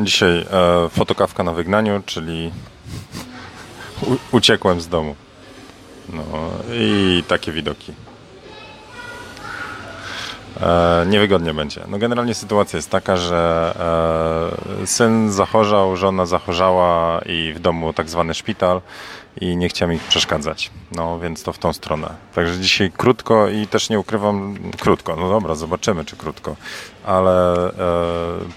Dzisiaj e, fotokawka na wygnaniu, czyli u, uciekłem z domu. No i takie widoki. E, niewygodnie będzie. No generalnie sytuacja jest taka, że e, syn zachorzał, żona zachorzała i w domu tak zwany szpital i nie chciałem ich przeszkadzać. No więc to w tą stronę. Także dzisiaj krótko i też nie ukrywam, krótko, no dobra, zobaczymy czy krótko, ale e,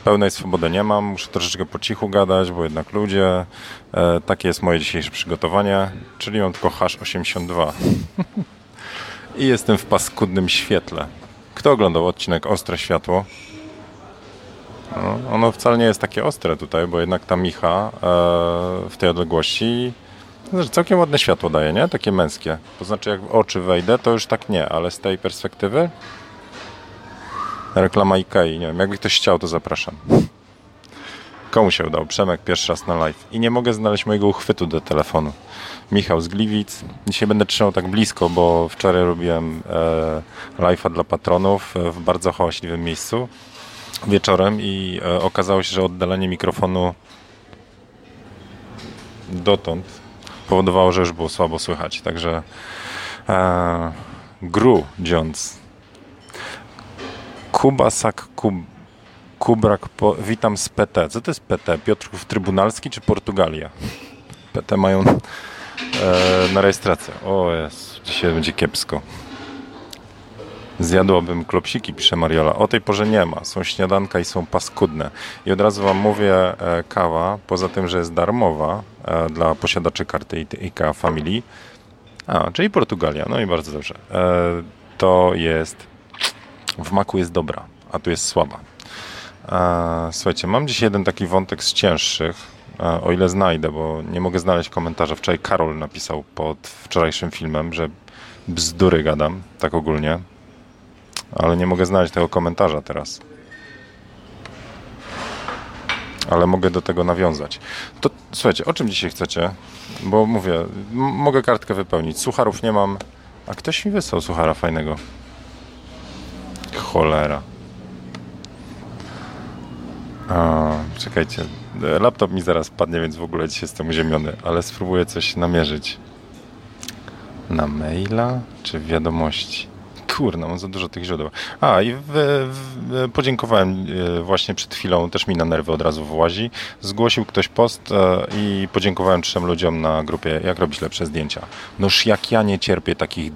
pełnej swobody nie mam, muszę troszeczkę po cichu gadać, bo jednak ludzie, e, takie jest moje dzisiejsze przygotowanie, czyli mam tylko hash 82 i jestem w paskudnym świetle. Kto oglądał odcinek Ostre Światło? No, ono wcale nie jest takie ostre tutaj, bo jednak ta micha e, w tej odległości znaczy, całkiem ładne światło daje, nie? Takie męskie. To znaczy, jak w oczy wejdę, to już tak nie, ale z tej perspektywy reklama Ikei, nie wiem, jakby ktoś chciał, to zapraszam. Komu się udał? Przemek pierwszy raz na live. I nie mogę znaleźć mojego uchwytu do telefonu. Michał z Gliwic. Dzisiaj będę trzymał tak blisko, bo wczoraj robiłem e, live'a dla patronów w bardzo hałaśliwym miejscu wieczorem i e, okazało się, że oddalenie mikrofonu dotąd powodowało, że już było słabo słychać. Także e, Gru Jones. Kubasak Kub, Kubrak, po, witam z PT. Co to jest PT? Piotrków Trybunalski czy Portugalia? PT mają e, na rejestrację. O jest, dzisiaj będzie kiepsko. Zjadłabym klopsiki, pisze Mariola. O tej porze nie ma. Są śniadanka i są paskudne. I od razu Wam mówię, e, kawa, poza tym, że jest darmowa e, dla posiadaczy karty IKEA Family, a, czyli Portugalia, no i bardzo dobrze. E, to jest, w maku jest dobra, a tu jest słaba. Słuchajcie, mam dziś jeden taki wątek z cięższych, o ile znajdę, bo nie mogę znaleźć komentarza. Wczoraj Karol napisał pod wczorajszym filmem, że bzdury gadam, tak ogólnie ale nie mogę znaleźć tego komentarza teraz. Ale mogę do tego nawiązać. To słuchajcie, o czym dzisiaj chcecie? Bo mówię, mogę kartkę wypełnić. Sucharów nie mam. A ktoś mi wysłał suchara fajnego. Cholera. A, czekajcie. Laptop mi zaraz padnie, więc w ogóle dzisiaj jestem uziemiony, ale spróbuję coś namierzyć. Na maila czy wiadomości? Kurno, mam za dużo tych źródeł. A i w, w, podziękowałem e, właśnie przed chwilą, też mi na nerwy od razu włazi. Zgłosił ktoś post e, i podziękowałem trzem ludziom na grupie, jak robić lepsze zdjęcia. Noż jak ja nie cierpię takich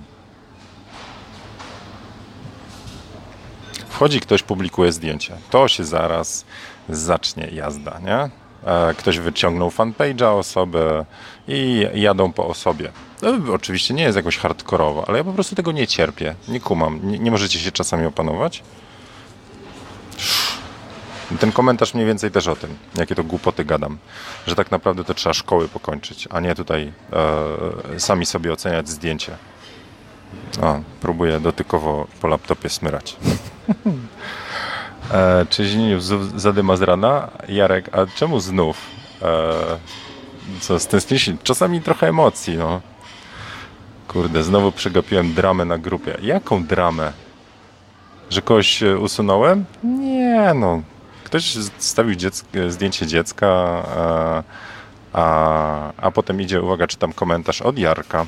Wchodzi ktoś, publikuje zdjęcie. To się zaraz zacznie jazda, nie? E, ktoś wyciągnął fanpage'a osoby i jadą po osobie. No, oczywiście nie jest jakoś hardkorowo, ale ja po prostu tego nie cierpię. Nie kumam. Nie, nie możecie się czasami opanować? Ten komentarz mniej więcej też o tym, jakie to głupoty gadam, że tak naprawdę to trzeba szkoły pokończyć, a nie tutaj e, sami sobie oceniać zdjęcie. O, próbuję dotykowo po laptopie smyrać. e, czy Ziniów zadyma z rana? Jarek, a czemu znów? E, co, stęsknisz? Czasami trochę emocji, no. Kurde, znowu przegapiłem dramę na grupie. Jaką dramę? Że kogoś e, usunąłem? Nie, no. Ktoś stawił zdjęcie dziecka, a, a, a potem idzie, uwaga, czytam komentarz od Jarka.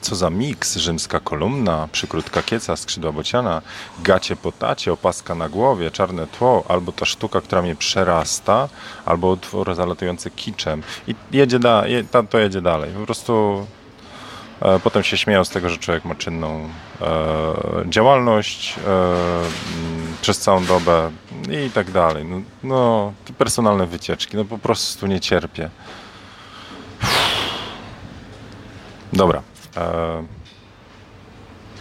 Co za miks, rzymska kolumna, przykrótka kieca, skrzydła bociana, gacie po tacie, opaska na głowie, czarne tło, albo ta sztuka, która mnie przerasta, albo utwór zalatujący kiczem. I jedzie da, je, to jedzie dalej. Po prostu E, potem się śmieją z tego, że człowiek ma czynną e, działalność e, przez całą dobę i tak dalej. No, no personalne wycieczki, no po prostu nie cierpię. Dobra.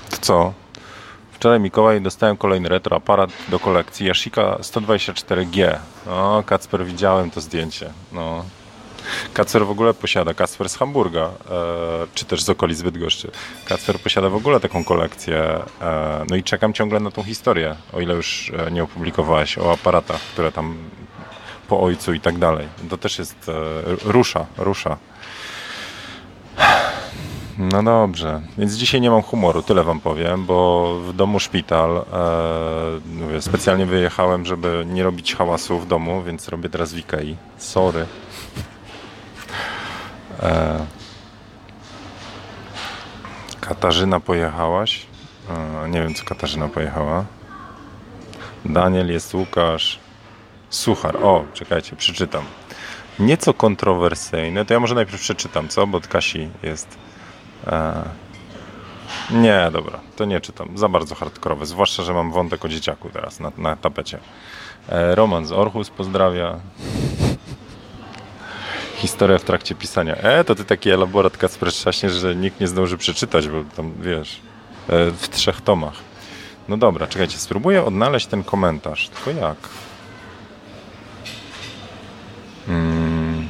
To co? Wczoraj Mikołaj dostałem kolejny retro aparat do kolekcji Yashica 124G. O, Kacper, widziałem to zdjęcie. No, Kacper w ogóle posiada, Kacper z Hamburga, e, czy też z okolic Bydgoszczy. Kacper posiada w ogóle taką kolekcję, e, no i czekam ciągle na tą historię, o ile już e, nie opublikowałeś, o aparatach, które tam po ojcu i tak dalej. To też jest, rusza, rusza. No dobrze, więc dzisiaj nie mam humoru, tyle wam powiem, bo w domu szpital. E, mówię, specjalnie wyjechałem, żeby nie robić hałasu w domu, więc robię teraz w. Sorry. E, Katarzyna pojechałaś? E, nie wiem, co Katarzyna pojechała. Daniel jest Łukasz. Suchar. O, czekajcie, przeczytam. Nieco kontrowersyjne. To ja może najpierw przeczytam, co? Bo od Kasi jest. E... Nie, dobra, to nie czytam. Za bardzo hardkorowe. Zwłaszcza, że mam wątek o dzieciaku teraz na, na tapecie. E, Roman z Orchus pozdrawia. Historia w trakcie pisania. E, to ty taki elaborat Kacper że nikt nie zdąży przeczytać, bo tam, wiesz, e, w trzech tomach. No dobra, czekajcie, spróbuję odnaleźć ten komentarz. Tylko jak? Hmm.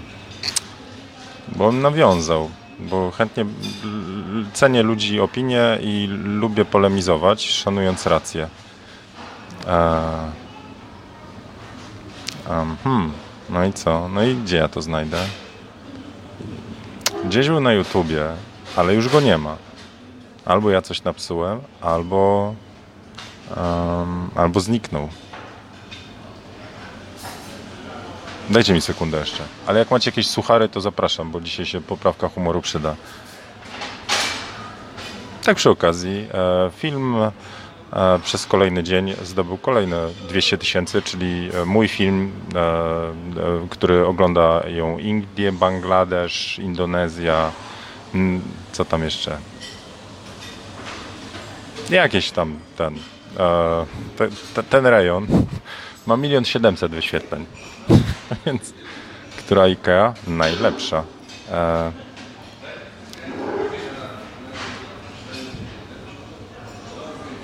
Bo on nawiązał, bo chętnie cenię ludzi opinię i lubię polemizować, szanując rację. Um, hmm. No i co? No i gdzie ja to znajdę? Gdzieś był na YouTubie, ale już go nie ma. Albo ja coś napsułem, albo um, albo zniknął. Dajcie mi sekundę jeszcze. Ale jak macie jakieś suchary, to zapraszam, bo dzisiaj się poprawka humoru przyda. Tak przy okazji, e, film e, przez kolejny dzień zdobył kolejne 200 tysięcy, czyli e, mój film, który ogląda ją Indie, Bangladesz, Indonezja, co tam jeszcze? Jakieś tam ten, te, te, ten rejon ma milion siedemset wyświetleń. Więc która IKEA? Najlepsza. E...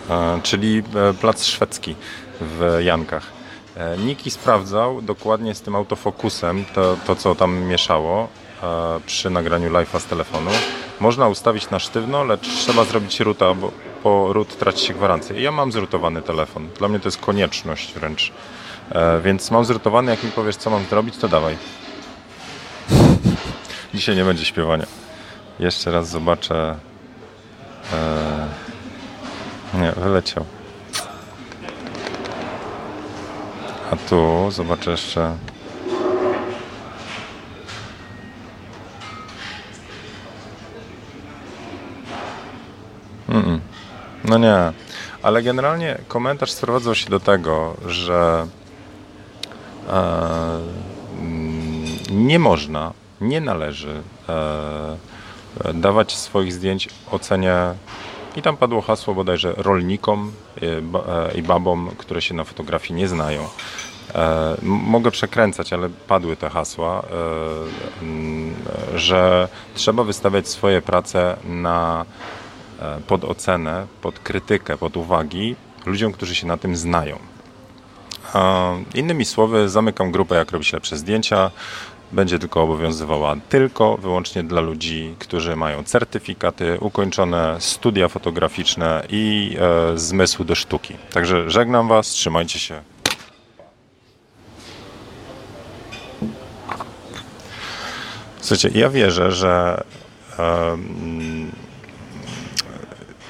E, czyli e, plac szwedzki w Jankach. E, Niki sprawdzał dokładnie z tym autofokusem to, to co tam mieszało przy nagraniu live'a z telefonu. Można ustawić na sztywno, lecz trzeba zrobić ruta, bo po root traci się gwarancję. Ja mam zrutowany telefon. Dla mnie to jest konieczność wręcz. E, więc mam zrutowany, jak mi powiesz, co mam zrobić, to dawaj. Dzisiaj nie będzie śpiewania. Jeszcze raz zobaczę. E... Nie, wyleciał. A tu zobaczę jeszcze. Mm -mm. No nie, ale generalnie komentarz sprowadzał się do tego, że nie można, nie należy e, dawać swoich zdjęć ocenie i tam padło hasło bodajże rolnikom i babom, które się na fotografii nie znają. E, mogę przekręcać, ale padły te hasła, mm, że trzeba wystawiać swoje prace na pod ocenę, pod krytykę, pod uwagi ludziom, którzy się na tym znają. Innymi słowy, zamykam grupę, jak robić lepsze zdjęcia. Będzie tylko obowiązywała tylko, wyłącznie dla ludzi, którzy mają certyfikaty, ukończone studia fotograficzne i e, zmysł do sztuki. Także żegnam Was, trzymajcie się. Słuchajcie, ja wierzę, że e,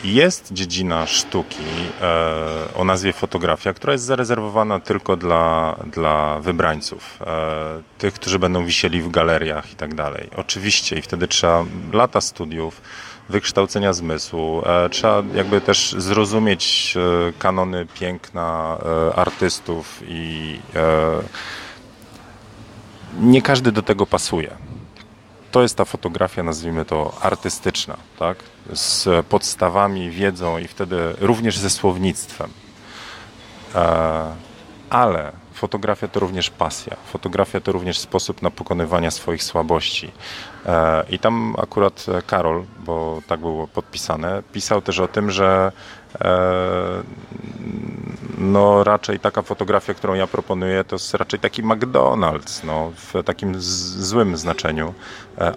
jest dziedzina sztuki e, o nazwie fotografia, która jest zarezerwowana tylko dla, dla wybrańców, e, tych, którzy będą wisieli w galeriach i tak dalej. Oczywiście i wtedy trzeba lata studiów, wykształcenia zmysłu, e, trzeba jakby też zrozumieć e, kanony piękna e, artystów i e, nie każdy do tego pasuje to jest ta fotografia, nazwijmy to artystyczna, tak? z podstawami, wiedzą i wtedy również ze słownictwem. E, ale fotografia to również pasja. Fotografia to również sposób na pokonywanie swoich słabości. E, I tam akurat Karol, bo tak było podpisane, pisał też o tym, że e, no raczej taka fotografia, którą ja proponuję, to jest raczej taki McDonald's, no, w takim złym znaczeniu,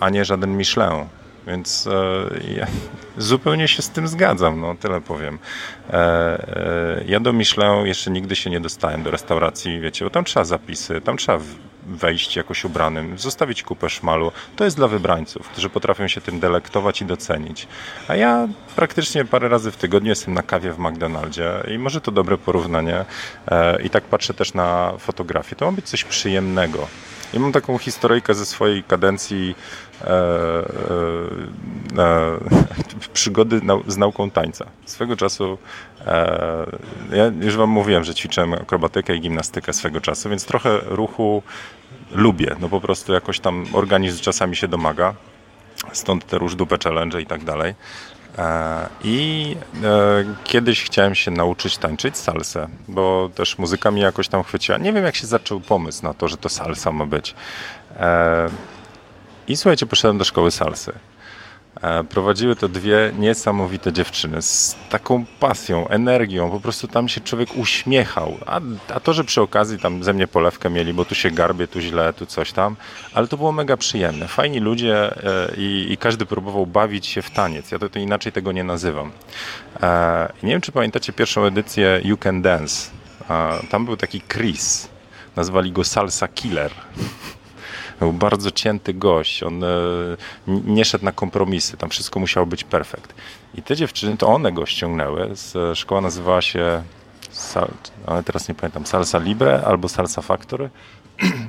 a nie żaden Michelin. Więc e, ja zupełnie się z tym zgadzam, no tyle powiem. E, e, ja do Michelin jeszcze nigdy się nie dostałem do restauracji, wiecie, bo tam trzeba zapisy, tam trzeba wejść jakoś ubranym, zostawić kupę szmalu. To jest dla wybrańców, którzy potrafią się tym delektować i docenić. A ja praktycznie parę razy w tygodniu jestem na kawie w McDonaldzie i może to dobre porównanie. I tak patrzę też na fotografię. To ma być coś przyjemnego. Ja mam taką historyjkę ze swojej kadencji e, e, e, przygody z nauką tańca. Swego czasu, e, ja już wam mówiłem, że ćwiczyłem akrobatykę i gimnastykę swego czasu, więc trochę ruchu lubię. No po prostu jakoś tam organizm czasami się domaga. Stąd te róż dupę challenge i tak dalej. E, I e, kiedyś chciałem się nauczyć tańczyć salsę, bo też muzyka mi jakoś tam chwyciła. Nie wiem, jak się zaczął pomysł na to, że to salsa ma być. E, I słuchajcie, poszedłem do szkoły salsy. E, prowadziły to dwie niesamowite dziewczyny z taką pasją, energią, po prostu tam się człowiek uśmiechał. A, a to, że przy okazji tam ze mnie polewkę mieli, bo tu się garbie, tu źle, tu coś tam, ale to było mega przyjemne. Fajni ludzie e, i, i każdy próbował bawić się w taniec. Ja to, to inaczej tego nie nazywam. E, nie wiem, czy pamiętacie pierwszą edycję You Can Dance. Tam był taki Chris. Nazwali go Salsa Killer. Był bardzo cięty gość, on e, nie szedł na kompromisy, tam wszystko musiało być perfekt. I te dziewczyny, to one go ściągnęły, szkoła nazywała się, ale teraz nie pamiętam, Salsa Libre albo Salsa Factory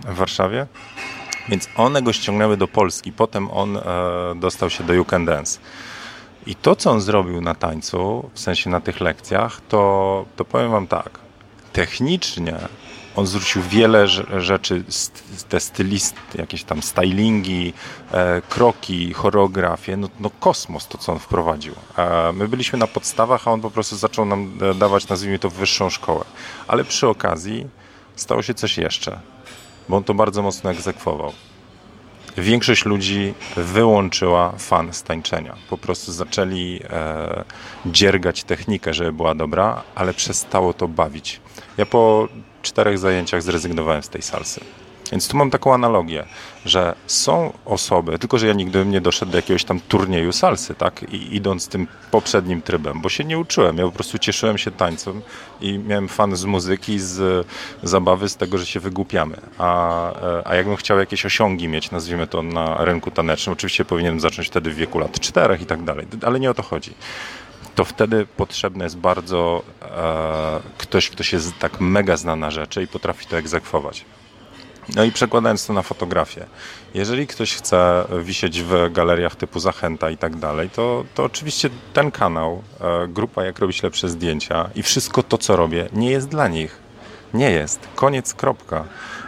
w Warszawie. Więc one go ściągnęły do Polski, potem on e, dostał się do You Can Dance. I to, co on zrobił na tańcu, w sensie na tych lekcjach, to, to powiem wam tak. Technicznie on zwrócił wiele rzeczy, te stylisty, jakieś tam stylingi, e, kroki, choreografię, no, no, kosmos to, co on wprowadził. My byliśmy na podstawach, a on po prostu zaczął nam e, dawać, nazwijmy to, wyższą szkołę. Ale przy okazji stało się coś jeszcze, bo on to bardzo mocno egzekwował większość ludzi wyłączyła fan z tańczenia. Po prostu zaczęli e, dziergać technikę, żeby była dobra, ale przestało to bawić. Ja po czterech zajęciach zrezygnowałem z tej salsy. Więc tu mam taką analogię, że są osoby, tylko że ja nigdy nie doszedł do jakiegoś tam turnieju salsy, tak? I idąc tym poprzednim trybem, bo się nie uczyłem. Ja po prostu cieszyłem się tańcem i miałem fan z muzyki, z zabawy, z tego, że się wygłupiamy. A, a jakbym chciał jakieś osiągi mieć, nazwijmy to na rynku tanecznym, oczywiście powinienem zacząć wtedy w wieku lat czterech i tak dalej, ale nie o to chodzi to wtedy potrzebny jest bardzo e, ktoś, kto się tak mega zna na rzeczy i potrafi to egzekwować. No i przekładając to na fotografię. Jeżeli ktoś chce wisieć w galeriach typu Zachęta i tak dalej, to, to oczywiście ten kanał, e, grupa Jak robić lepsze zdjęcia i wszystko to, co robię, nie jest dla nich. Nie jest. Koniec, kropka.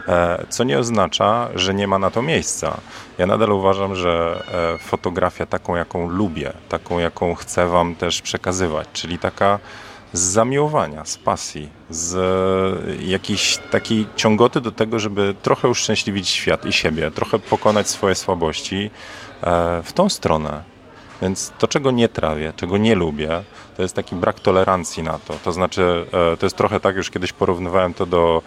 E, co nie oznacza, że nie ma na to miejsca. Ja nadal uważam, że e, fotografia taką, jaką lubię, taką, jaką chcę Wam też przekazywać, czyli taka z zamiłowania, z pasji, z jakiejś takiej ciągoty do tego, żeby trochę uszczęśliwić świat i siebie, trochę pokonać swoje słabości e, w tą stronę. Więc to, czego nie trawię, czego nie lubię, to jest taki brak tolerancji na to. To znaczy, e, to jest trochę tak, już kiedyś porównywałem to do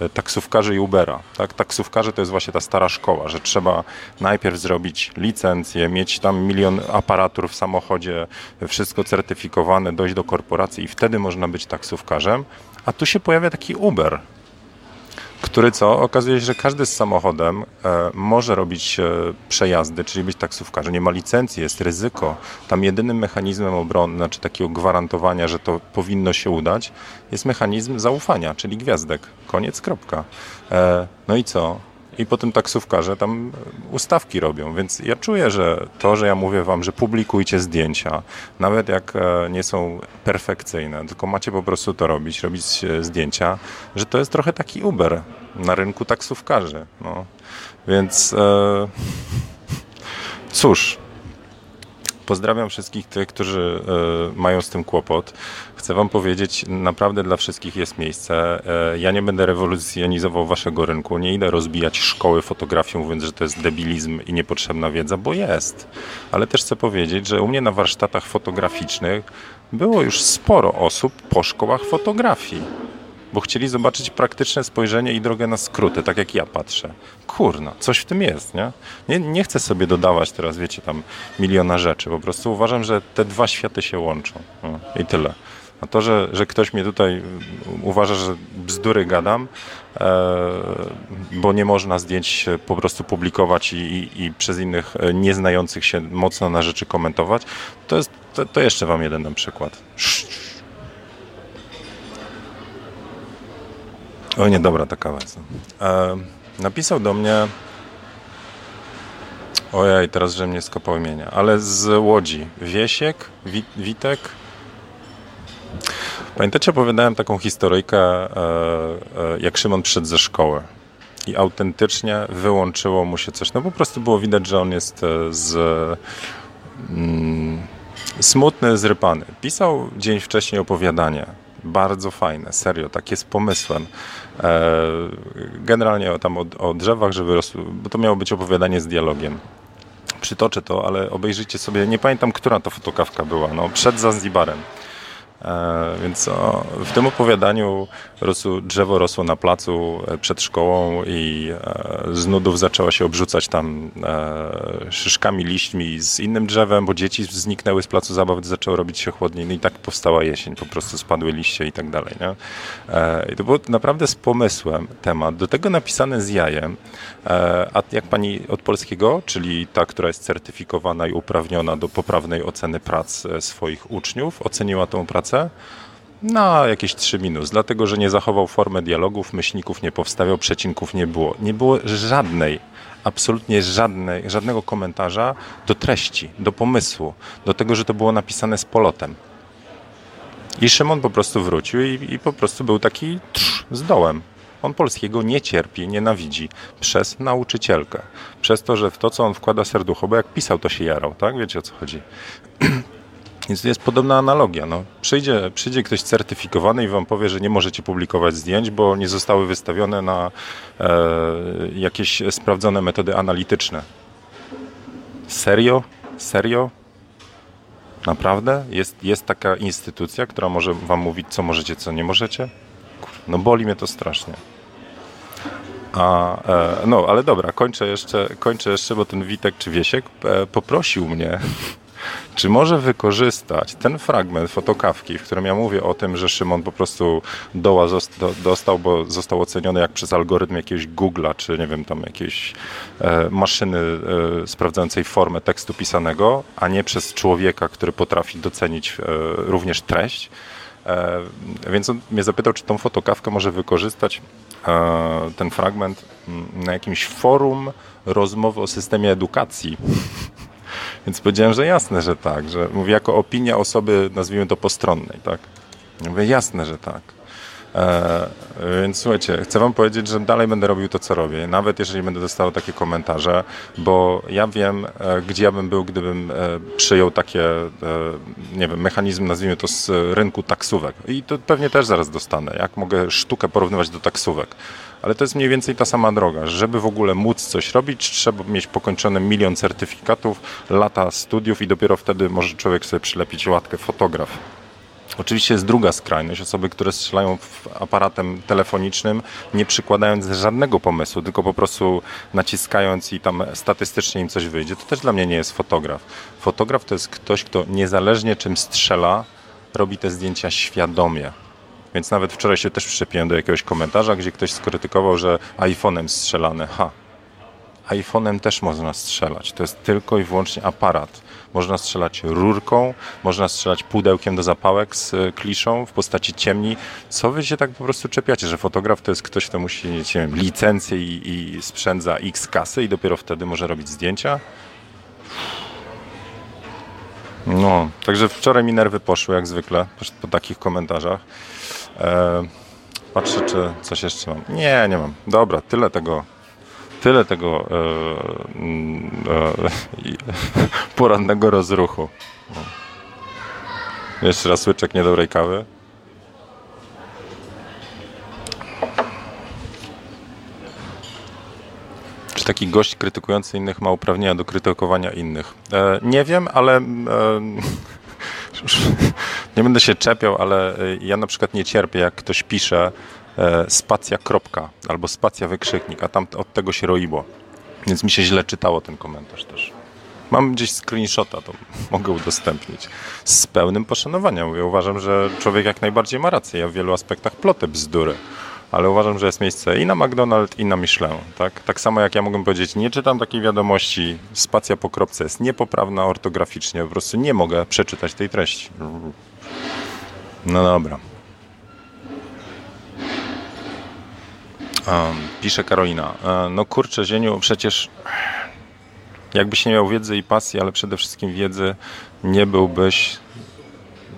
e, taksówkarzy i Ubera. Tak? Taksówkarzy to jest właśnie ta stara szkoła, że trzeba najpierw zrobić licencję, mieć tam milion aparatur w samochodzie, wszystko certyfikowane, dojść do korporacji i wtedy można być taksówkarzem. A tu się pojawia taki Uber, który co? Okazuje się, że każdy z samochodem e, może robić e, przejazdy, czyli być taksówkarzem. Nie ma licencji, jest ryzyko. Tam jedynym mechanizmem obrony, znaczy takiego gwarantowania, że to powinno się udać, jest mechanizm zaufania, czyli gwiazdek. Koniec, kropka. E, no i co? I potem taksówkarze tam ustawki robią. Więc ja czuję, że to, że ja mówię wam, że publikujcie zdjęcia, nawet jak e, nie są perfekcyjne, tylko macie po prostu to robić, robić e, zdjęcia, że to jest trochę taki Uber na rynku taksówkarzy. No. Więc e, cóż, Pozdrawiam wszystkich tych, którzy e, mają z tym kłopot. Chcę Wam powiedzieć, naprawdę dla wszystkich jest miejsce. E, ja nie będę rewolucjonizował Waszego rynku, nie idę rozbijać szkoły fotografią, mówiąc, że to jest debilizm i niepotrzebna wiedza, bo jest. Ale też chcę powiedzieć, że u mnie na warsztatach fotograficznych było już sporo osób po szkołach fotografii. Bo chcieli zobaczyć praktyczne spojrzenie i drogę na skróty, tak jak ja patrzę. Kurna, coś w tym jest, nie? Nie, nie chcę sobie dodawać teraz, wiecie, tam miliona rzeczy. Po prostu uważam, że te dwa światy się łączą. No, I tyle. A to, że, że ktoś mnie tutaj uważa, że bzdury gadam, e, bo nie można zdjęć po prostu publikować i, i, i przez innych e, nieznających się mocno na rzeczy komentować, to, jest, to, to jeszcze wam jeden dam przykład. O nie, dobra, taka jest. E, napisał do mnie ojej, teraz, że mnie skopał imienia, ale z Łodzi. Wiesiek, Witek, Pamiętacie, opowiadałem taką historyjkę, e, e, jak Szymon przyszedł ze szkoły i autentycznie wyłączyło mu się coś. No po prostu było widać, że on jest e, z, mm, smutny, zrypany. Pisał dzień wcześniej opowiadanie. Bardzo fajne, serio, takie z pomysłem. Generalnie tam o, o drzewach, żeby bo to miało być opowiadanie z dialogiem przytoczę to, ale obejrzyjcie sobie, nie pamiętam, która to fotokawka była, no, przed Zanzibarem. E, więc w tym opowiadaniu rosło, drzewo rosło na placu e, przed szkołą i e, z nudów zaczęła się obrzucać tam szyszkami, liśćmi z innym drzewem, bo dzieci zniknęły z placu zabaw, zaczęło robić się chłodniej. No i tak powstała jesień, po prostu spadły liście i tak dalej. Nie? I to było naprawdę z pomysłem temat, do tego napisane z jajem. A jak pani od polskiego, czyli ta, która jest certyfikowana i uprawniona do poprawnej oceny prac swoich uczniów, oceniła tą pracę na jakieś 3 minus, dlatego że nie zachował formę dialogów, myślników nie powstawiał, przecinków nie było. Nie było żadnej, absolutnie żadnej, żadnego komentarza do treści, do pomysłu, do tego, że to było napisane z polotem. I Szymon po prostu wrócił i, i po prostu był taki trz, z dołem. On polskiego nie cierpi, nienawidzi przez nauczycielkę. Przez to, że w to, co on wkłada serducho, bo jak pisał, to się jarał, tak? Wiecie o co chodzi. Więc jest podobna analogia. No, przyjdzie, przyjdzie ktoś certyfikowany i wam powie, że nie możecie publikować zdjęć, bo nie zostały wystawione na e, jakieś sprawdzone metody analityczne. Serio? Serio? Naprawdę? Jest, jest taka instytucja, która może wam mówić, co możecie, co nie możecie? No boli mnie to strasznie. A, e, no, ale dobra, kończę jeszcze, kończę jeszcze, bo ten Witek czy Wiesiek e, poprosił mnie czy może wykorzystać ten fragment fotokawki, w którym ja mówię o tym, że Szymon po prostu doła dostał, bo został oceniony jak przez algorytm jakiegoś Google'a, czy nie wiem, tam jakiejś e, maszyny e, sprawdzającej formę tekstu pisanego, a nie przez człowieka, który potrafi docenić e, również treść. E, więc on mnie zapytał, czy tą fotokawkę może wykorzystać, e, ten fragment, na jakimś forum rozmowy o systemie edukacji. Więc powiedziałem, że jasne, że tak, że mówię jako opinia osoby, nazwijmy to postronnej, tak. Mówię, jasne, że tak. E, więc słuchajcie, chcę wam powiedzieć, że dalej będę robił to, co robię, nawet jeżeli będę dostawał takie komentarze, bo ja wiem, e, gdzie ja bym był, gdybym e, przyjął takie, e, nie wiem, mechanizm, nazwijmy to z rynku taksówek. I to pewnie też zaraz dostanę, jak mogę sztukę porównywać do taksówek ale to jest mniej więcej ta sama droga. Żeby w ogóle móc coś robić, trzeba mieć pokończony milion certyfikatów, lata studiów i dopiero wtedy może człowiek sobie przylepić łatkę fotograf. Oczywiście jest druga skrajność, osoby, które strzelają aparatem telefonicznym, nie przykładając żadnego pomysłu, tylko po prostu naciskając i tam statystycznie im coś wyjdzie. To też dla mnie nie jest fotograf. Fotograf to jest ktoś, kto niezależnie czym strzela, robi te zdjęcia świadomie. Więc nawet wczoraj się też przyczepiłem do jakiegoś komentarza, gdzie ktoś skrytykował, że iPhone'em strzelane. Ha, iPhone'em też można strzelać. To jest tylko i wyłącznie aparat. Można strzelać rurką, można strzelać pudełkiem do zapałek z e, kliszą w postaci ciemni. Co wy się tak po prostu czepiacie, że fotograf to jest ktoś, kto musi mieć wiem, licencję i, i sprzęt za x kasy i dopiero wtedy może robić zdjęcia? No, także wczoraj mi nerwy poszły jak zwykle po takich komentarzach. E, patrzę, czy coś jeszcze mam. Nie, nie mam. Dobra, tyle tego tyle tego e, e, porannego rozruchu. Jeszcze raz łyczek niedobrej kawy. Czy taki gość krytykujący innych ma uprawnienia do krytykowania innych? E, nie wiem, ale e, nie będę się czepiał, ale ja na przykład nie cierpię, jak ktoś pisze e, spacja kropka albo spacja wykrzyknik, a tam od tego się roiło. Więc mi się źle czytało ten komentarz też. Mam gdzieś screenshota, to mogę udostępnić. Z pełnym poszanowaniem. Ja uważam, że człowiek jak najbardziej ma rację. Ja w wielu aspektach plotę bzdury. Ale uważam, że jest miejsce i na McDonald's, i na Michelin. Tak? tak samo jak ja mogę powiedzieć, nie czytam takiej wiadomości, spacja po kropce jest niepoprawna ortograficznie, po prostu nie mogę przeczytać tej treści. No dobra. Um, pisze Karolina. E, no kurczę, Zieniu, przecież jakbyś nie miał wiedzy i pasji, ale przede wszystkim wiedzy, nie byłbyś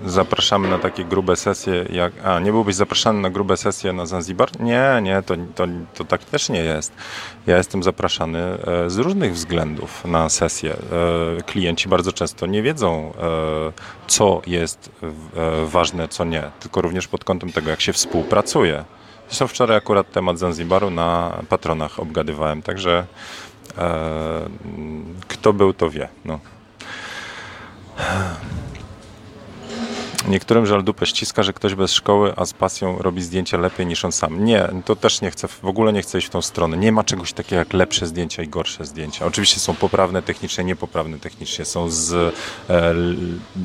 zapraszamy na takie grube sesje, jak, a nie byłbyś zapraszany na grube sesje na Zanzibar? Nie, nie, to, to, to tak też nie jest. Ja jestem zapraszany e, z różnych względów na sesje. E, klienci bardzo często nie wiedzą, e, co jest ważne, co nie, tylko również pod kątem tego, jak się współpracuje. Zresztą wczoraj akurat temat Zanzibaru na patronach obgadywałem, także kto był, to wie. No. Niektórym żal dupę ściska, że ktoś bez szkoły, a z pasją robi zdjęcia lepiej niż on sam. Nie, to też nie chcę, w ogóle nie chcę iść w tą stronę. Nie ma czegoś takiego jak lepsze zdjęcia i gorsze zdjęcia. Oczywiście są poprawne technicznie, niepoprawne technicznie, są z, e,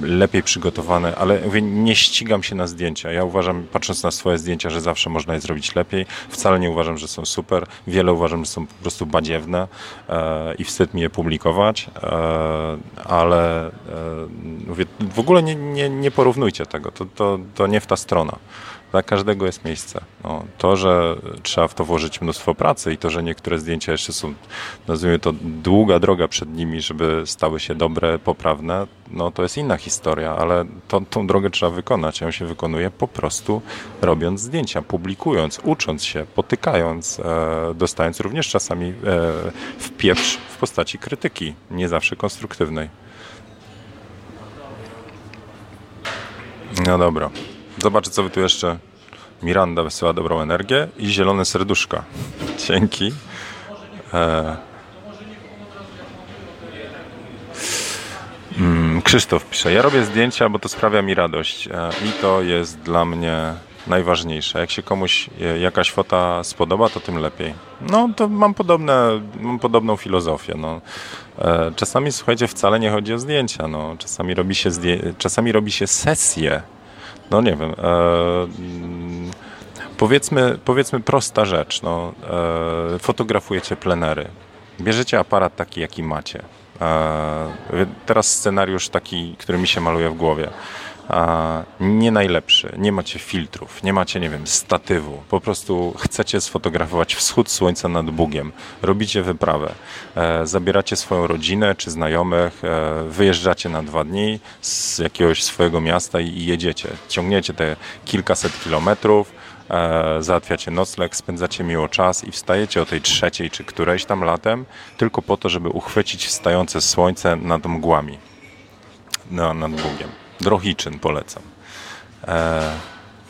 lepiej przygotowane, ale mówię, nie ścigam się na zdjęcia. Ja uważam, patrząc na swoje zdjęcia, że zawsze można je zrobić lepiej. Wcale nie uważam, że są super. Wiele uważam, że są po prostu badziewne e, i wstyd mi je publikować, e, ale e, mówię, w ogóle nie, nie, nie porównuję tego, to, to, to nie w ta strona. Dla każdego jest miejsce. No, to, że trzeba w to włożyć mnóstwo pracy i to, że niektóre zdjęcia jeszcze są, nazwijmy to, długa droga przed nimi, żeby stały się dobre, poprawne, no to jest inna historia, ale to, tą drogę trzeba wykonać. Ją się wykonuje po prostu robiąc zdjęcia, publikując, ucząc się, potykając, e, dostając również czasami e, w pieprz w postaci krytyki, nie zawsze konstruktywnej. No dobra. Zobaczę, co wy tu jeszcze. Miranda wysyła dobrą energię i zielone serduszka. Dzięki. E... Mm, Krzysztof pisze, ja robię zdjęcia, bo to sprawia mi radość e, i to jest dla mnie najważniejsze. Jak się komuś e, jakaś fota spodoba, to tym lepiej. No to mam, podobne, mam podobną filozofię. No. E, czasami, słuchajcie, wcale nie chodzi o zdjęcia. No. Czasami, robi się zdję- czasami robi się sesje. No nie wiem. E, powiedzmy, powiedzmy prosta rzecz. No. E, fotografujecie plenery. Bierzecie aparat taki, jaki macie. E, teraz scenariusz taki, który mi się maluje w głowie nie najlepszy. Nie macie filtrów, nie macie, nie wiem, statywu. Po prostu chcecie sfotografować wschód słońca nad Bugiem. Robicie wyprawę. E, zabieracie swoją rodzinę czy znajomych, e, wyjeżdżacie na dwa dni z jakiegoś swojego miasta i jedziecie. Ciągniecie te kilkaset kilometrów, e, załatwiacie nocleg, spędzacie miło czas i wstajecie o tej trzeciej czy którejś tam latem tylko po to, żeby uchwycić wstające słońce nad mgłami, no, nad Bugiem. Drohiczyn polecam. E,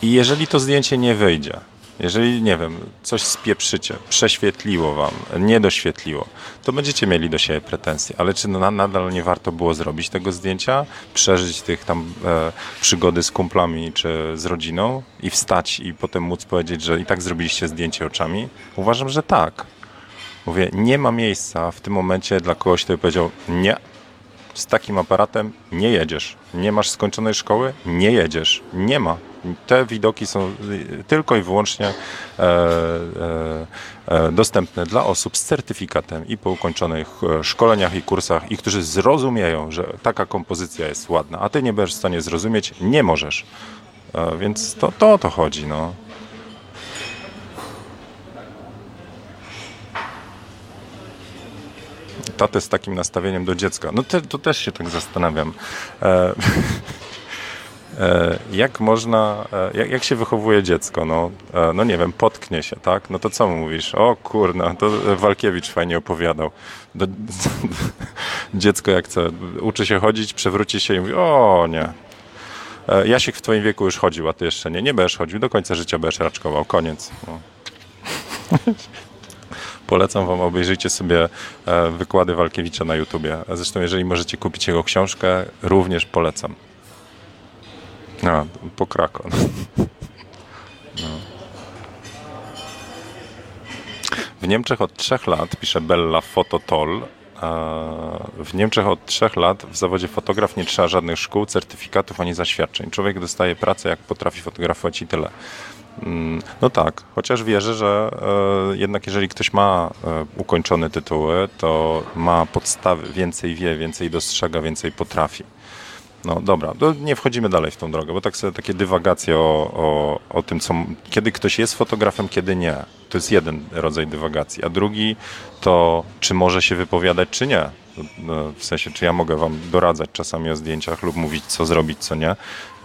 I jeżeli to zdjęcie nie wyjdzie, jeżeli, nie wiem, coś spieprzycie, prześwietliło wam, nie doświetliło, to będziecie mieli do siebie pretensje. Ale czy nadal nie warto było zrobić tego zdjęcia, przeżyć tych tam e, przygody z kumplami czy z rodziną i wstać i potem móc powiedzieć, że i tak zrobiliście zdjęcie oczami? Uważam, że tak. Mówię, nie ma miejsca w tym momencie dla kogoś, kto by powiedział, nie, z takim aparatem nie jedziesz. Nie masz skończonej szkoły? Nie jedziesz. Nie ma. Te widoki są tylko i wyłącznie e, e, e, dostępne dla osób z certyfikatem i po ukończonych e, szkoleniach i kursach i którzy zrozumieją, że taka kompozycja jest ładna, a ty nie będziesz w stanie zrozumieć, nie możesz. E, więc to, to o to chodzi. No. Tatę z takim nastawieniem do dziecka. No te, to też się tak zastanawiam. E, e, jak można, e, jak, jak, się wychowuje dziecko? No, e, no nie wiem, potknie się, tak? No to co mówisz? O kurna, to Walkiewicz fajnie opowiadał. Do, dziecko jak chce, uczy się chodzić, przewróci się i mówi, o nie, Jasik w twoim wieku już chodził, a ty jeszcze nie. Nie będziesz chodził, do końca życia będziesz raczkował. Koniec. No. Polecam Wam, obejrzyjcie sobie e, wykłady Walkiewicza na YouTubie. Zresztą, jeżeli możecie kupić jego książkę, również polecam. No, po Krakon. No. Niemczech od trzech lat, pisze Bella Fototol, w Niemczech od trzech lat w zawodzie fotograf nie trzeba żadnych szkół, certyfikatów ani zaświadczeń. Człowiek dostaje pracę, jak potrafi fotografować i tyle. No tak, chociaż wierzę, że e, jednak jeżeli ktoś ma e, ukończone tytuły, to ma podstawy, więcej wie, więcej dostrzega, więcej potrafi. No dobra, nie wchodzimy dalej w tą drogę, bo tak sobie takie dywagacje o, o, o tym, co, kiedy ktoś jest fotografem, kiedy nie. To jest jeden rodzaj dywagacji. A drugi to, czy może się wypowiadać, czy nie. No, w sensie, czy ja mogę wam doradzać czasami o zdjęciach lub mówić, co zrobić, co nie.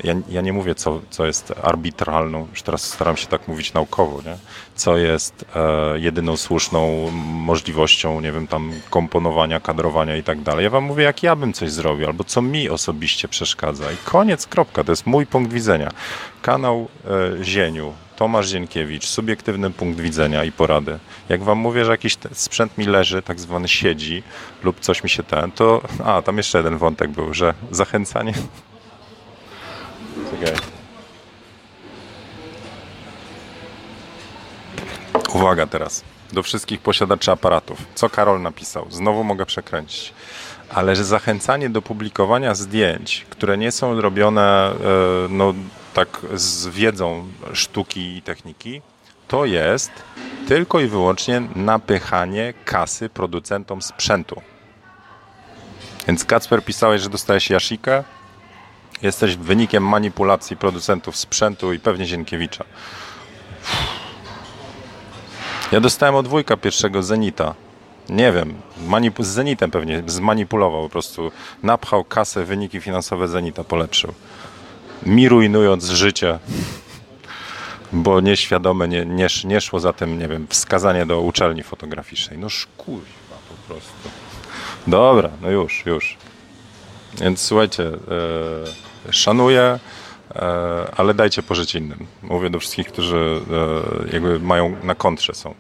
Ja, ja nie mówię, co, co jest arbitralną, już teraz staram się tak mówić naukowo, nie? co jest e, jedyną słuszną możliwością, nie wiem, tam komponowania, kadrowania i tak dalej. Ja wam mówię, jak ja bym coś zrobił, albo co mi osobiście przeszkadza. I koniec, kropka. To jest mój punkt widzenia. Kanał e, Zieniu, Tomasz Zienkiewicz, subiektywny punkt widzenia i porady. Jak wam mówię, że jakiś sprzęt mi leży, tak zwany siedzi lub coś mi się ten, to... A, tam jeszcze jeden wątek był, że zachęcanie... Czekaj. Uwaga teraz. Do wszystkich posiadaczy aparatów. Co Karol napisał? Znowu mogę przekręcić. Ale że zachęcanie do publikowania zdjęć, które nie są robione e, no, tak z wiedzą sztuki i techniki, to jest tylko i wyłącznie napychanie kasy producentom sprzętu. Więc Kacper pisałeś, że dostałeś Jasika. Jesteś wynikiem manipulacji producentów sprzętu i pewnie Zienkiewicza. Ja dostałem od pierwszego Zenita. Nie wiem, z Zenitem pewnie zmanipulował po prostu. Napchał kasę, wyniki finansowe Zenita polepszył mi rujnując życie, bo nieświadome nie, nie, nie szło za tym, nie wiem, wskazanie do uczelni fotograficznej. No szkurwa po prostu. Dobra, no już, już. Więc słuchajcie, e, szanuję, e, ale dajcie pożyć innym. Mówię do wszystkich, którzy e, jakby mają na kontrze są.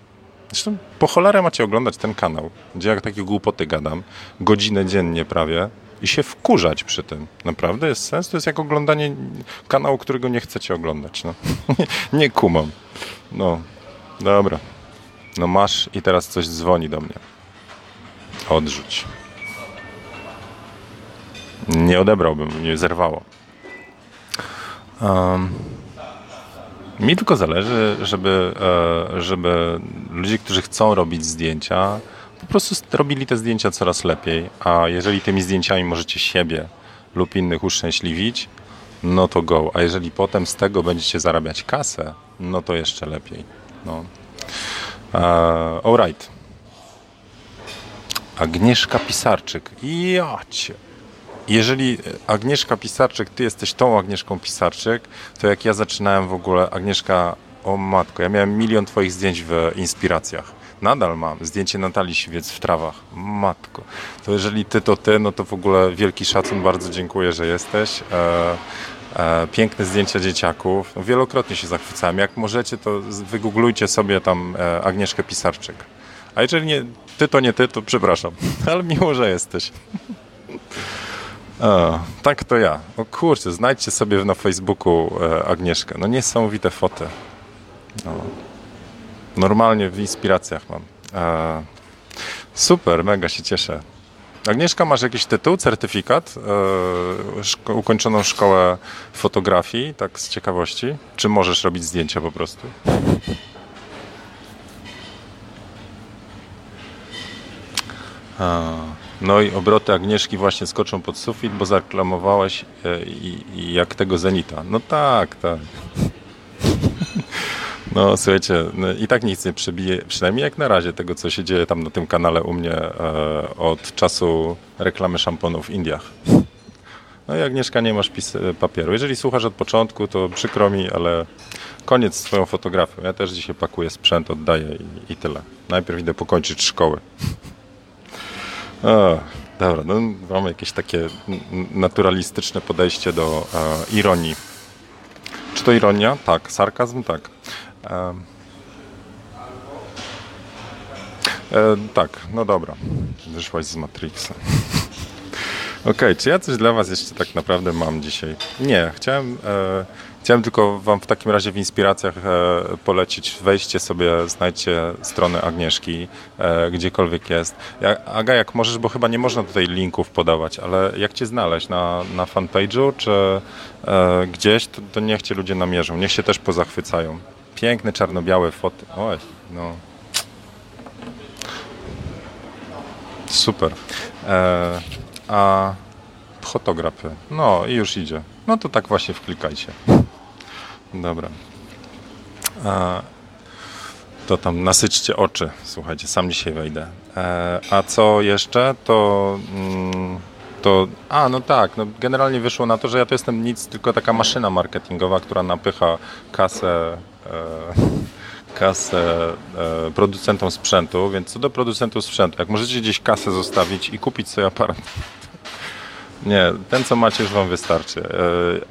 Zresztą po cholerę macie oglądać ten kanał, gdzie jak takie głupoty gadam, godzinę dziennie prawie, i się wkurzać przy tym. Naprawdę jest sens? To jest jak oglądanie kanału, którego nie chcecie oglądać. No. nie kumam. No, dobra. No masz i teraz coś dzwoni do mnie. Odrzuć. Nie odebrałbym, nie zerwało. Um, mi tylko zależy, żeby, e, żeby ludzie, którzy chcą robić zdjęcia, po prostu robili te zdjęcia coraz lepiej, a jeżeli tymi zdjęciami możecie siebie lub innych uszczęśliwić, no to go. A jeżeli potem z tego będziecie zarabiać kasę, no to jeszcze lepiej. No. Uh, alright. Agnieszka Pisarczyk. Jacie. Jeżeli Agnieszka Pisarczyk, ty jesteś tą Agnieszką Pisarczyk, to jak ja zaczynałem w ogóle, Agnieszka, o matko, ja miałem milion twoich zdjęć w inspiracjach Nadal mam zdjęcie Natalii Siwiec w trawach. Matko. To jeżeli ty to ty, no to w ogóle wielki szacun, bardzo dziękuję, że jesteś. E, e, piękne zdjęcia dzieciaków. No, wielokrotnie się zachwycałem. Jak możecie, to wygooglujcie sobie tam e, Agnieszkę Pisarczyk. A jeżeli nie ty, to nie ty, to przepraszam. Ale miło, że jesteś. O, tak to ja. O kurczę, znajdźcie sobie na Facebooku Agnieszkę. No niesamowite foty. No. Normalnie w inspiracjach mam. E, super, mega się cieszę. Agnieszka, masz jakiś tytuł, certyfikat, e, szko ukończoną szkołę fotografii, tak z ciekawości? Czy możesz robić zdjęcia po prostu? A, no i obroty Agnieszki właśnie skoczą pod sufit, bo zareklamowałeś e, i, i jak tego Zenita. No tak, tak. No słuchajcie, no, i tak nic nie przebije, przynajmniej jak na razie tego, co się dzieje tam na tym kanale u mnie e, od czasu reklamy szamponów w Indiach. No i Agnieszka, nie masz papieru. Jeżeli słuchasz od początku, to przykro mi, ale koniec z twoją fotografią. Ja też dzisiaj pakuję sprzęt, oddaję i, i tyle. Najpierw idę pokończyć szkoły. O, dobra, no mamy jakieś takie naturalistyczne podejście do e, ironii. Czy to ironia? Tak. Sarkazm? Tak. E, tak, no dobra. Wyszłaś z Matrixa. okay, czy ja coś dla Was jeszcze tak naprawdę mam dzisiaj? Nie, chciałem, e, chciałem tylko Wam w takim razie w inspiracjach e, polecić. Wejdźcie sobie, znajdźcie stronę Agnieszki, e, gdziekolwiek jest. Ja, Aga, jak możesz, bo chyba nie można tutaj linków podawać, ale jak Cię znaleźć? Na, na fanpage'u czy e, gdzieś, to, to niech Cię ludzie namierzą, niech się też pozachwycają. Piękne czarno-białe foty. Oj, no. Super. E, a fotografy. No i już idzie. No to tak właśnie wklikajcie. Dobra. A, to tam nasyćcie oczy. Słuchajcie, sam dzisiaj wejdę. E, a co jeszcze? To. Mm, to, a no tak, no generalnie wyszło na to, że ja to jestem nic, tylko taka maszyna marketingowa, która napycha kasę e, kasę e, producentom sprzętu, więc co do producentów sprzętu, jak możecie gdzieś kasę zostawić i kupić sobie aparat nie, ten co macie już Wam wystarczy. E,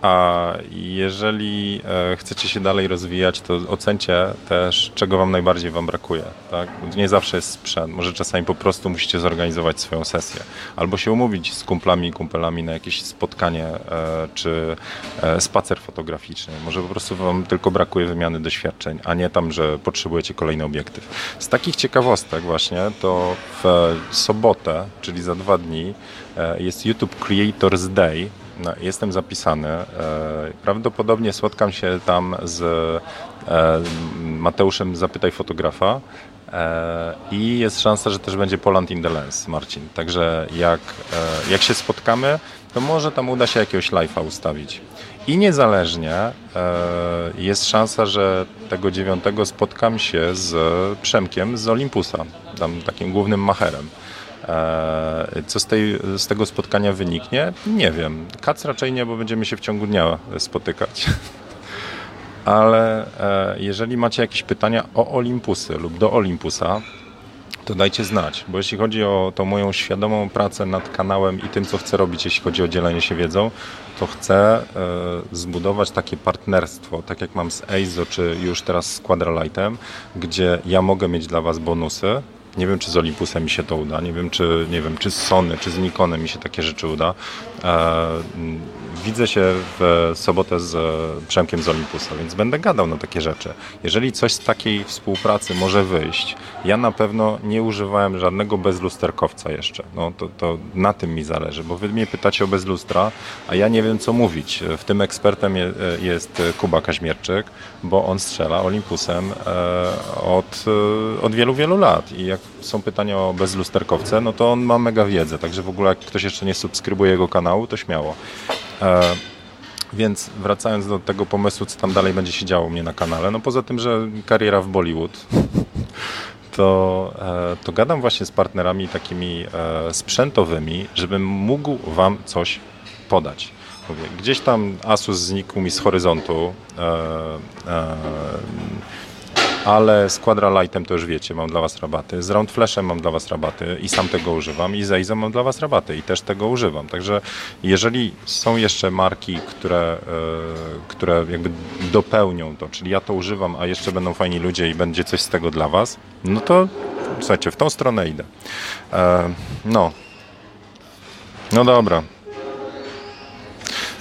a jeżeli e, chcecie się dalej rozwijać, to ocencie też, czego Wam najbardziej Wam brakuje. Tak? Nie zawsze jest sprzęt. Może czasami po prostu musicie zorganizować swoją sesję. Albo się umówić z kumplami i kumpelami na jakieś spotkanie e, czy spacer fotograficzny. Może po prostu Wam tylko brakuje wymiany doświadczeń, a nie tam, że potrzebujecie kolejny obiektyw. Z takich ciekawostek właśnie to w sobotę, czyli za dwa dni, jest YouTube Creators Day. No, jestem zapisany. E, prawdopodobnie spotkam się tam z e, Mateuszem Zapytaj Fotografa. E, I jest szansa, że też będzie Poland in the Lens, Marcin. Także jak, jak się spotkamy, to może tam uda się jakiegoś live'a ustawić. I niezależnie jest szansa, że tego dziewiątego spotkam się z Przemkiem z Olympusa, tam takim głównym macherem. E, co z, tej, z tego spotkania wyniknie? Nie wiem. Kac raczej nie, bo będziemy się w ciągu dnia spotykać. Ale e, jeżeli macie jakieś pytania o Olympusy lub do Olympusa, to dajcie znać, bo jeśli chodzi o tą moją świadomą pracę nad kanałem i tym, co chcę robić, jeśli chodzi o dzielenie się wiedzą, to chcę e, zbudować takie partnerstwo, tak jak mam z EIZO, czy już teraz z Quadralightem, gdzie ja mogę mieć dla Was bonusy, nie wiem, czy z Olympusem mi się to uda, nie wiem, czy, nie wiem, czy z Sony, czy z Nikonem mi się takie rzeczy uda. E, widzę się w sobotę z Przemkiem z Olympusa, więc będę gadał na takie rzeczy. Jeżeli coś z takiej współpracy może wyjść, ja na pewno nie używałem żadnego bezlusterkowca jeszcze. No, to, to na tym mi zależy, bo wy mnie pytacie o bezlustra, a ja nie wiem, co mówić. W tym ekspertem je, jest Kuba Kaźmierczyk, bo on strzela Olympusem e, od, od wielu, wielu lat i jak są pytania o bezlusterkowce, no to on ma mega wiedzę, także w ogóle jak ktoś jeszcze nie subskrybuje jego kanału, to śmiało. E, więc wracając do tego pomysłu, co tam dalej będzie się działo u mnie na kanale, no poza tym, że kariera w Bollywood, to, e, to gadam właśnie z partnerami takimi e, sprzętowymi, żebym mógł Wam coś podać. Mówię, gdzieś tam Asus znikł mi z horyzontu. E, e, ale z Quadralightem to już wiecie, mam dla Was rabaty. Z Round Flashem mam dla Was rabaty i sam tego używam i z Eizo mam dla Was rabaty i też tego używam. Także jeżeli są jeszcze marki, które, yy, które jakby dopełnią to, czyli ja to używam, a jeszcze będą fajni ludzie i będzie coś z tego dla Was, no to słuchajcie, w tą stronę idę. Yy, no. No dobra,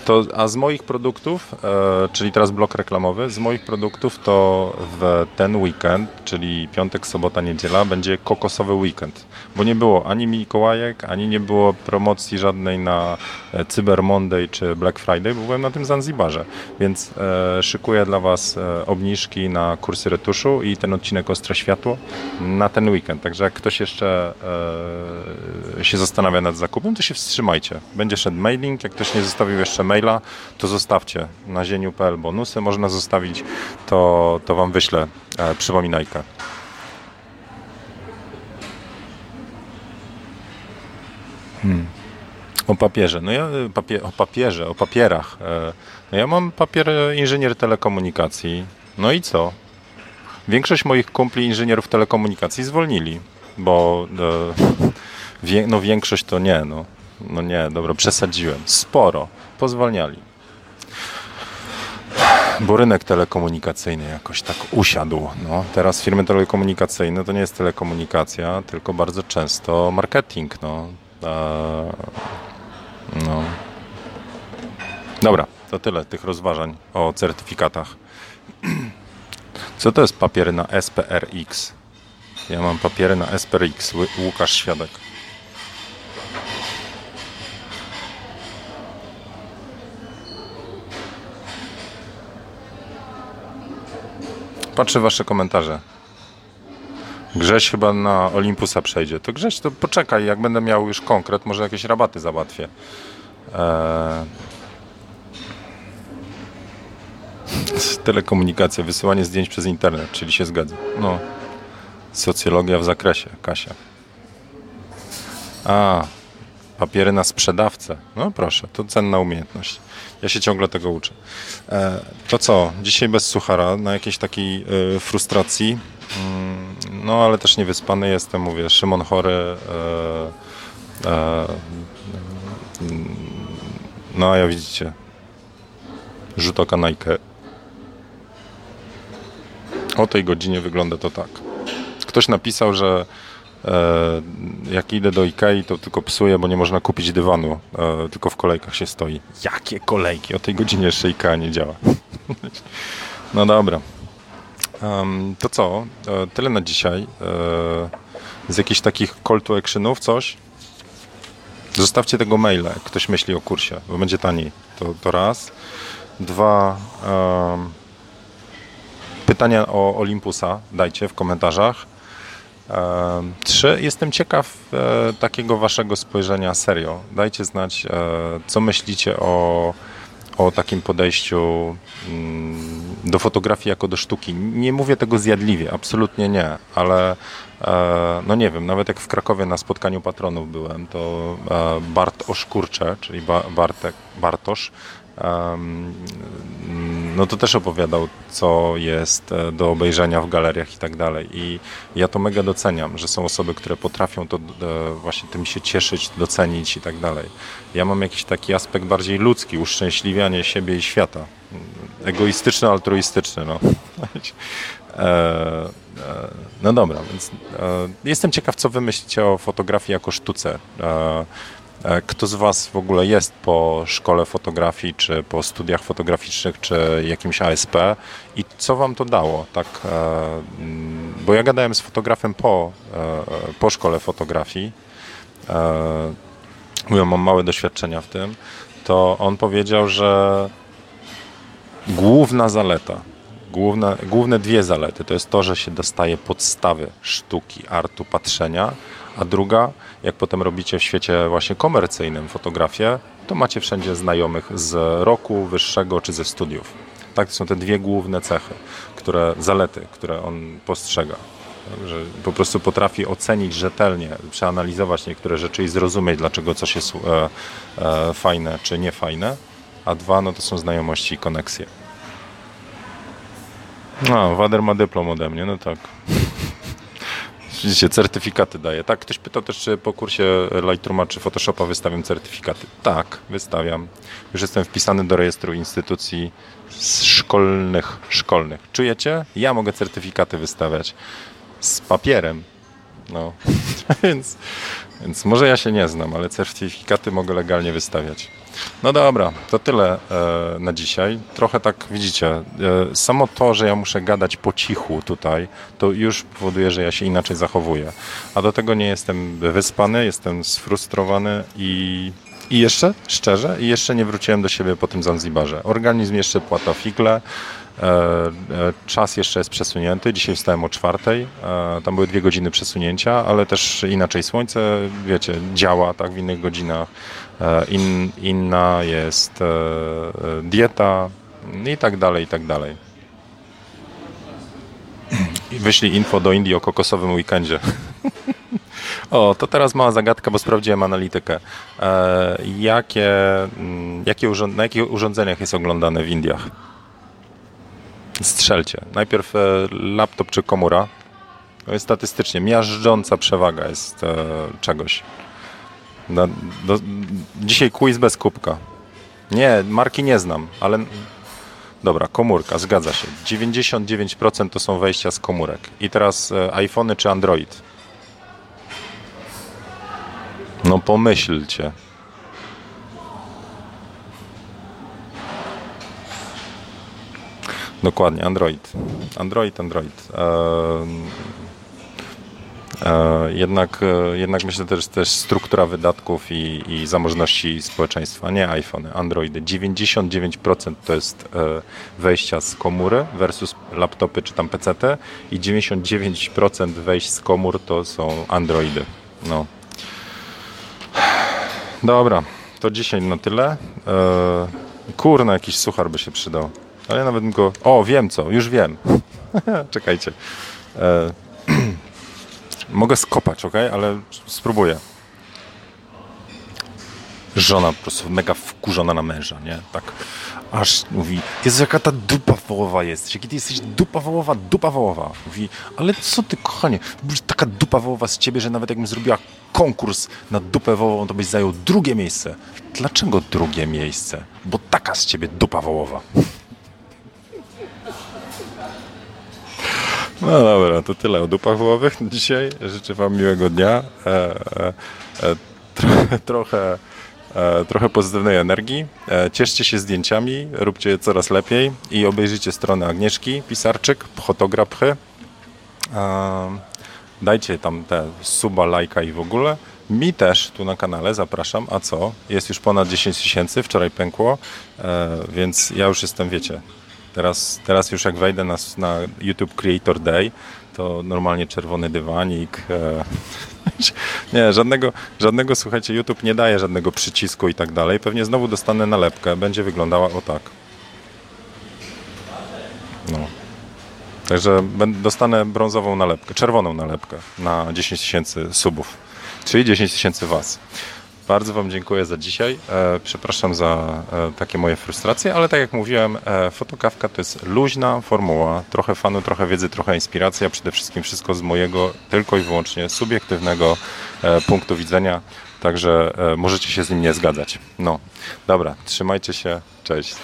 to, a z moich produktów, e, czyli teraz blok reklamowy, z moich produktów to w ten weekend, czyli piątek, sobota, niedziela, będzie kokosowy weekend. Bo nie było ani Mikołajek, ani nie było promocji żadnej na e, Cyber Monday czy Black Friday, bo byłem na tym Zanzibarze. Więc e, szykuję dla Was e, obniżki na kursy retuszu i ten odcinek Ostre Światło na ten weekend. Także jak ktoś jeszcze e, się zastanawia nad zakupem, to się wstrzymajcie. Będzie szedł mailing, jak ktoś nie zostawił jeszcze maila, to zostawcie na zieniu.pl bonusy. Można zostawić, to, to Wam wyślę e, przypominajkę. Hmm. O papierze. No ja e, papie, o papierze, o papierach. E, no ja mam papier inżynier telekomunikacji. No i co? Większość moich kumpli inżynierów telekomunikacji zwolnili, bo e, no większość to nie, no. No nie, dobra, przesadziłem. Sporo pozwalniali. Bo rynek telekomunikacyjny jakoś tak usiadł. No, teraz firmy telekomunikacyjne to nie jest telekomunikacja, tylko bardzo często marketing. No. No. Dobra, to tyle tych rozważań o certyfikatach. Co to jest papiery na SPRX? Ja mam papiery na SPRX. Łukasz Świadek. Patrzę wasze komentarze. Grześ chyba na Olympusa przejdzie. To Grześ, to poczekaj, jak będę miał już konkret, może jakieś rabaty załatwię. Eee... Telekomunikacja, wysyłanie zdjęć przez internet, czyli się zgadza. No. Socjologia w zakresie, Kasia. A, papiery na sprzedawcę. No proszę, to cenna umiejętność. Ja się ciągle tego uczę. E, to co? Dzisiaj bez suchara, na jakiejś takiej e, frustracji. Mm, no ale też niewyspany jestem, mówię, Szymon chory. E, e no a ja widzicie, rzut oka na Ike. O tej godzinie wygląda to tak. Ktoś napisał, że E, jak idę do Ikei, to tylko psuję, bo nie można kupić dywanu, e, tylko w kolejkach się stoi. Jakie kolejki? O tej godzinie jeszcze Ikea nie działa. No dobra. To co? E, tyle na dzisiaj. Z jakichś takich call to actionów coś? Zostawcie tego maila, ktoś myśli o kursie, bo będzie taniej. To, to raz. Dwa. Pytania o Olympusa dajcie w komentarzach. Trzy, jestem ciekaw e, takiego waszego spojrzenia serio. Dajcie znać, e, co myślicie o, o takim podejściu mm, do fotografii jako do sztuki. Nie mówię tego zjadliwie, absolutnie nie, ale e, no nie wiem, nawet jak w Krakowie na spotkaniu patronów byłem, to Bart Oszkurcze, czyli Bartek, Bartosz, no to też opowiadał, co jest e, do obejrzenia w galeriach i tak dalej. I ja to mega doceniam, że są osoby, które potrafią to e, właśnie tym się cieszyć, docenić i tak dalej. Ja mam jakiś taki aspekt bardziej ludzki, uszczęśliwianie siebie i świata. Egoistyczny, altruistyczny, no. E, no dobra, więc jestem ciekaw, co wy myślicie o fotografii jako sztuce. E, kto z Was w ogóle jest po szkole fotografii, czy po studiach fotograficznych, czy jakimś ASP i co Wam to dało? Tak, e, mm, bo ja gadałem z fotografem po, e, po szkole fotografii. Mówię, mam małe doświadczenia w tym. To on powiedział, że główna zaleta, główne, główne dwie zalety to jest to, że się dostaje podstawy sztuki, artu, patrzenia, a druga, jak potem robicie w świecie właśnie komercyjnym fotografię, to macie wszędzie znajomych z roku wyższego czy ze studiów. Tak, to są te dwie główne cechy, które, zalety, które on postrzega. Że po prostu potrafi ocenić rzetelnie, przeanalizować niektóre rzeczy i zrozumieć, dlaczego coś jest e, e, fajne czy niefajne. A dwa, no to są znajomości i koneksje. No, Wader ma dyplom ode mnie, no tak. Widzicie, certyfikaty daje. Tak, ktoś pytał też, czy po kursie Lightrooma czy Photoshopa wystawiam certyfikaty. Tak, wystawiam. Już jestem wpisany do rejestru instytucji szkolnych. szkolnych. Czujecie? Ja mogę certyfikaty wystawiać z papierem. No, więc, więc może ja się nie znam, ale certyfikaty mogę legalnie wystawiać. No dobra, to tyle e, na dzisiaj. Trochę tak widzicie, e, samo to, że ja muszę gadać po cichu tutaj, to już powoduje, że ja się inaczej zachowuję. A do tego nie jestem wyspany, jestem sfrustrowany i, i jeszcze, szczerze, i jeszcze nie wróciłem do siebie po tym Zanzibarze. Organizm jeszcze płata figle. E, e, czas jeszcze jest przesunięty. Dzisiaj wstałem o czwartej. E, tam były dwie godziny przesunięcia, ale też inaczej słońce, wiecie, działa tak w innych godzinach. In, inna jest dieta i tak dalej, i tak dalej. Wyślij info do Indii o kokosowym weekendzie. O, to teraz mała zagadka, bo sprawdziłem analitykę. jakie, mm, jakie urząd na jakich urządzeniach jest oglądane w Indiach? Strzelcie. Najpierw e, laptop czy komura. Jest statystycznie miażdżąca przewaga jest e, czegoś. do, dzisiaj quiz bez kubka. Nie, marki nie znam, ale dobra, komórka, zgadza się. 99% to są wejścia z komórek. I teraz e, iPhony czy Android? No pomyślcie. Dokładnie, Android. Android, Android. E, jednak, e, jednak myślę też, też struktura wydatków i, i zamożności społeczeństwa, nie iPhony, Androidy. 99% to jest e, wejścia z komóry versus laptopy czy tam PC i 99% wejść z komór to są Androidy. No. Dobra, to dzisiaj na tyle. Kurna, jakiś suchar by się przydał. Ale ja nawet go... O, wiem co, już wiem. Czekajcie. E, mogę skopać, ok? Ale spróbuję. Żona po prostu mega wkurzona na męża, nie? Tak aż mówi, Jezu, jaka ta dupa wołowa jest. Jaki ty jesteś dupa wołowa, dupa wołowa. Mówi, ale co ty, kochanie, taka dupa wołowa z ciebie, że nawet jakbym zrobiła konkurs na dupę wołową, to byś zajął drugie miejsce. Dlaczego drugie miejsce? Bo taka z ciebie dupa wołowa. No dobra, to tyle o dupach wołowych dzisiaj. Życzę wam miłego dnia. E, e, e, trochę, trochę E, trochę pozytywnej energii. E, cieszcie się zdjęciami, róbcie je coraz lepiej i obejrzyjcie stronę Agnieszki Pisarczyk, Photography. E, dajcie tam te suba, lajka i w ogóle. Mi też tu na kanale zapraszam. A co? Jest już ponad 10 tysięcy, wczoraj pękło, więc ja już jestem, wiecie, teraz, teraz już jak wejdę na, na YouTube Creator Day, to normalnie czerwony dywanik. E, nie, żadnego, żadnego, słuchajcie, YouTube nie daje żadnego przycisku i tak dalej. Pewnie znowu dostanę nalepkę, będzie wyglądała o tak. No. Także dostanę brązową nalepkę, czerwoną nalepkę na 10 tysięcy subów, czyli 10 tysięcy Was. Bardzo Wam dziękuję za dzisiaj. E, przepraszam za e, takie moje frustracje, ale tak jak mówiłem, e, fotokawka to jest luźna formuła. Trochę fanu, trochę wiedzy, trochę inspiracji, a przede wszystkim wszystko z mojego tylko i wyłącznie subiektywnego punktu widzenia. Także możecie się z nim nie zgadzać. No, dobra, trzymajcie się. Cześć.